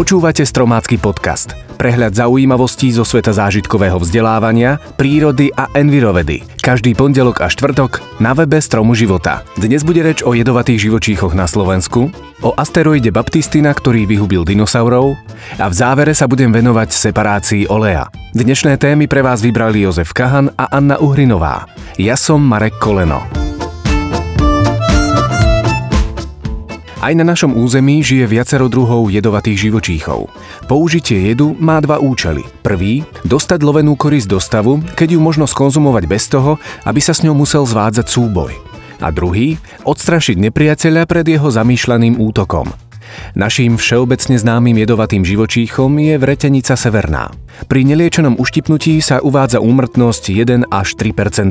Počúvate Stromácky podcast. Prehľad zaujímavostí zo sveta zážitkového vzdelávania, prírody a envirovedy. Každý pondelok a štvrtok na webe Stromu života. Dnes bude reč o jedovatých živočíchoch na Slovensku, o asteroide Baptistina, ktorý vyhubil dinosaurov a v závere sa budem venovať separácii oleja. Dnešné témy pre vás vybrali Jozef Kahan a Anna Uhrinová. Ja som Marek Koleno. Aj na našom území žije viacero druhov jedovatých živočíchov. Použitie jedu má dva účely. Prvý, dostať lovenú korisť do stavu, keď ju možno skonzumovať bez toho, aby sa s ňou musel zvádzať súboj. A druhý, odstrašiť nepriateľa pred jeho zamýšľaným útokom. Naším všeobecne známym jedovatým živočíchom je vretenica severná. Pri neliečenom uštipnutí sa uvádza úmrtnosť 1 až 3%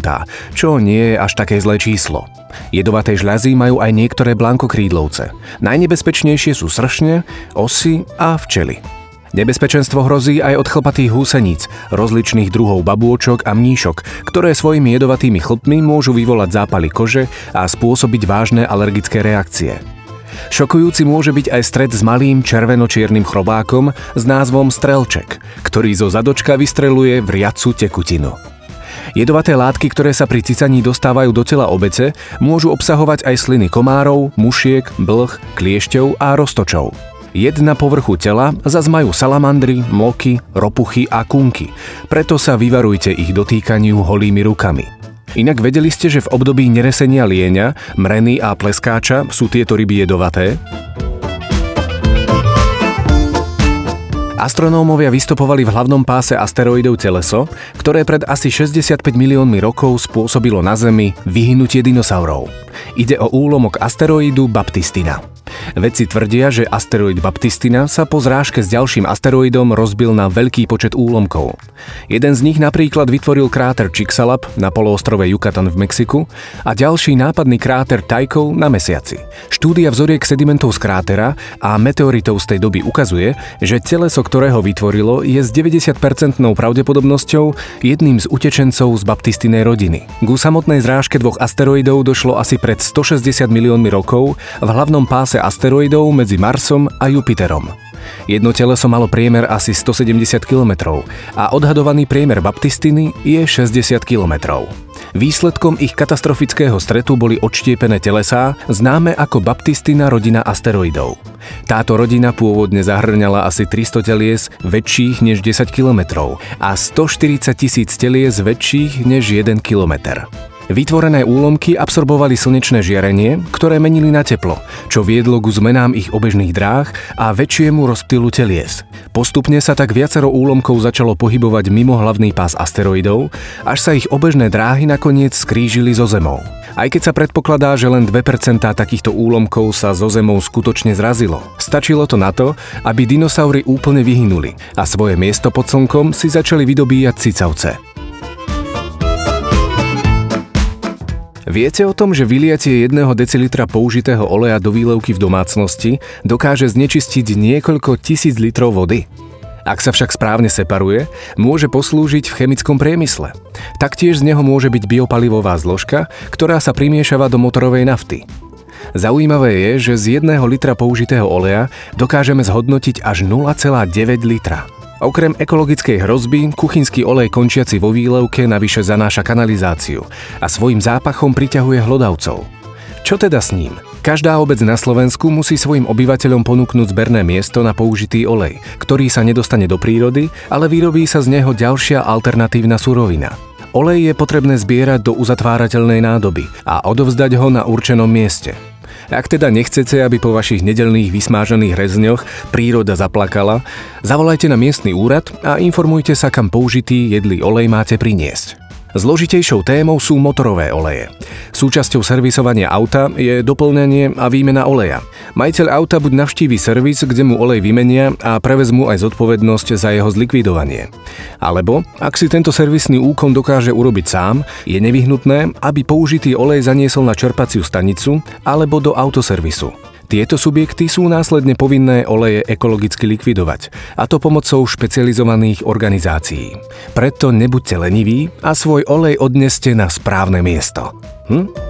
čo nie je až také zlé číslo. Jedovaté žľazy majú aj niektoré blankokrídlovce. Najnebezpečnejšie sú sršne, osy a včely. Nebezpečenstvo hrozí aj od chlpatých húseníc, rozličných druhov babôčok a mníšok, ktoré svojimi jedovatými chlpmi môžu vyvolať zápaly kože a spôsobiť vážne alergické reakcie. Šokujúci môže byť aj stred s malým červeno-čiernym chrobákom s názvom strelček, ktorý zo zadočka vystreluje vriacu tekutinu. Jedovaté látky, ktoré sa pri cicaní dostávajú do tela obece, môžu obsahovať aj sliny komárov, mušiek, blh, kliešťov a roztočov. Jed na povrchu tela zas majú salamandry, moky, ropuchy a kunky, preto sa vyvarujte ich dotýkaniu holými rukami. Inak vedeli ste, že v období neresenia lieňa, mreny a pleskáča sú tieto ryby jedovaté? Astronómovia vystopovali v hlavnom páse asteroidov teleso, ktoré pred asi 65 miliónmi rokov spôsobilo na Zemi vyhnutie dinosaurov. Ide o úlomok asteroidu Baptistina. Vedci tvrdia, že asteroid Baptistina sa po zrážke s ďalším asteroidom rozbil na veľký počet úlomkov. Jeden z nich napríklad vytvoril kráter Chicxulub na poloostrove Yucatan v Mexiku a ďalší nápadný kráter Tycho na Mesiaci. Štúdia vzoriek sedimentov z krátera a meteoritov z tej doby ukazuje, že teleso, ktorého vytvorilo, je s 90% pravdepodobnosťou jedným z utečencov z baptistinej rodiny. Ku samotnej zrážke dvoch asteroidov došlo asi pred 160 miliónmi rokov v hlavnom páse asteroidov medzi Marsom a Jupiterom. Jedno teleso malo priemer asi 170 km a odhadovaný priemer Baptistiny je 60 km. Výsledkom ich katastrofického stretu boli odštiepené telesá, známe ako Baptistina rodina asteroidov. Táto rodina pôvodne zahrňala asi 300 telies väčších než 10 km a 140 tisíc telies väčších než 1 km. Vytvorené úlomky absorbovali slnečné žiarenie, ktoré menili na teplo, čo viedlo ku zmenám ich obežných dráh a väčšiemu rozptylu telies. Postupne sa tak viacero úlomkov začalo pohybovať mimo hlavný pás asteroidov, až sa ich obežné dráhy nakoniec skrížili so Zemou. Aj keď sa predpokladá, že len 2% takýchto úlomkov sa zo Zemou skutočne zrazilo. Stačilo to na to, aby dinosaury úplne vyhynuli a svoje miesto pod slnkom si začali vydobíjať cicavce. Viete o tom, že vyliatie jedného decilitra použitého oleja do výlevky v domácnosti dokáže znečistiť niekoľko tisíc litrov vody? Ak sa však správne separuje, môže poslúžiť v chemickom priemysle. Taktiež z neho môže byť biopalivová zložka, ktorá sa primiešava do motorovej nafty. Zaujímavé je, že z jedného litra použitého oleja dokážeme zhodnotiť až 0,9 litra. Okrem ekologickej hrozby, kuchynský olej končiaci vo výlevke navyše zanáša kanalizáciu a svojim zápachom priťahuje hlodavcov. Čo teda s ním? Každá obec na Slovensku musí svojim obyvateľom ponúknuť zberné miesto na použitý olej, ktorý sa nedostane do prírody, ale vyrobí sa z neho ďalšia alternatívna surovina. Olej je potrebné zbierať do uzatvárateľnej nádoby a odovzdať ho na určenom mieste. Ak teda nechcete, aby po vašich nedelných vysmážaných rezňoch príroda zaplakala, zavolajte na miestny úrad a informujte sa, kam použitý jedlý olej máte priniesť. Zložitejšou témou sú motorové oleje. Súčasťou servisovania auta je doplňanie a výmena oleja. Majiteľ auta buď navštívi servis, kde mu olej vymenia a prevezmu aj zodpovednosť za jeho zlikvidovanie. Alebo, ak si tento servisný úkon dokáže urobiť sám, je nevyhnutné, aby použitý olej zaniesol na čerpaciu stanicu alebo do autoservisu. Tieto subjekty sú následne povinné oleje ekologicky likvidovať, a to pomocou špecializovaných organizácií. Preto nebuďte leniví a svoj olej odneste na správne miesto. Hm?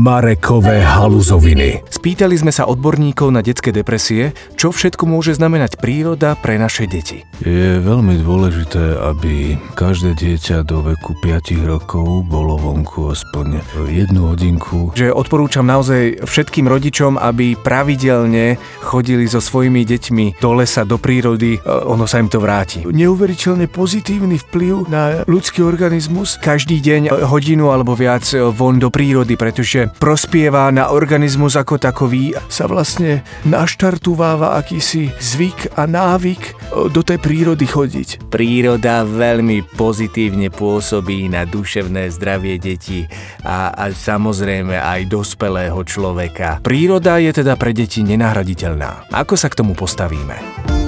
Marekové haluzoviny. Spýtali sme sa odborníkov na detské depresie, čo všetko môže znamenať príroda pre naše deti. Je veľmi dôležité, aby každé dieťa do veku 5 rokov bolo vonku aspoň jednu hodinku. Že odporúčam naozaj všetkým rodičom, aby pravidelne chodili so svojimi deťmi do lesa, do prírody, ono sa im to vráti. Neuveriteľne pozitívny vplyv na ľudský organizmus. Každý deň hodinu alebo viac von do prírody, pretože prospieva na organizmus ako takový. Sa vlastne naštartováva akýsi zvyk a návyk do tej prírody chodiť. Príroda veľmi pozitívne pôsobí na duševné zdravie detí a, a samozrejme aj dospelého človeka. Príroda je teda pre deti nenahraditeľná. Ako sa k tomu postavíme?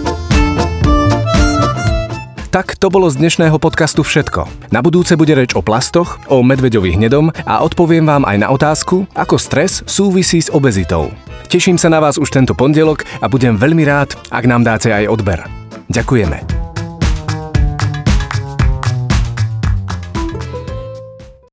Tak to bolo z dnešného podcastu všetko. Na budúce bude reč o plastoch, o medveďovi hnedom a odpoviem vám aj na otázku, ako stres súvisí s obezitou. Teším sa na vás už tento pondelok a budem veľmi rád, ak nám dáte aj odber. Ďakujeme.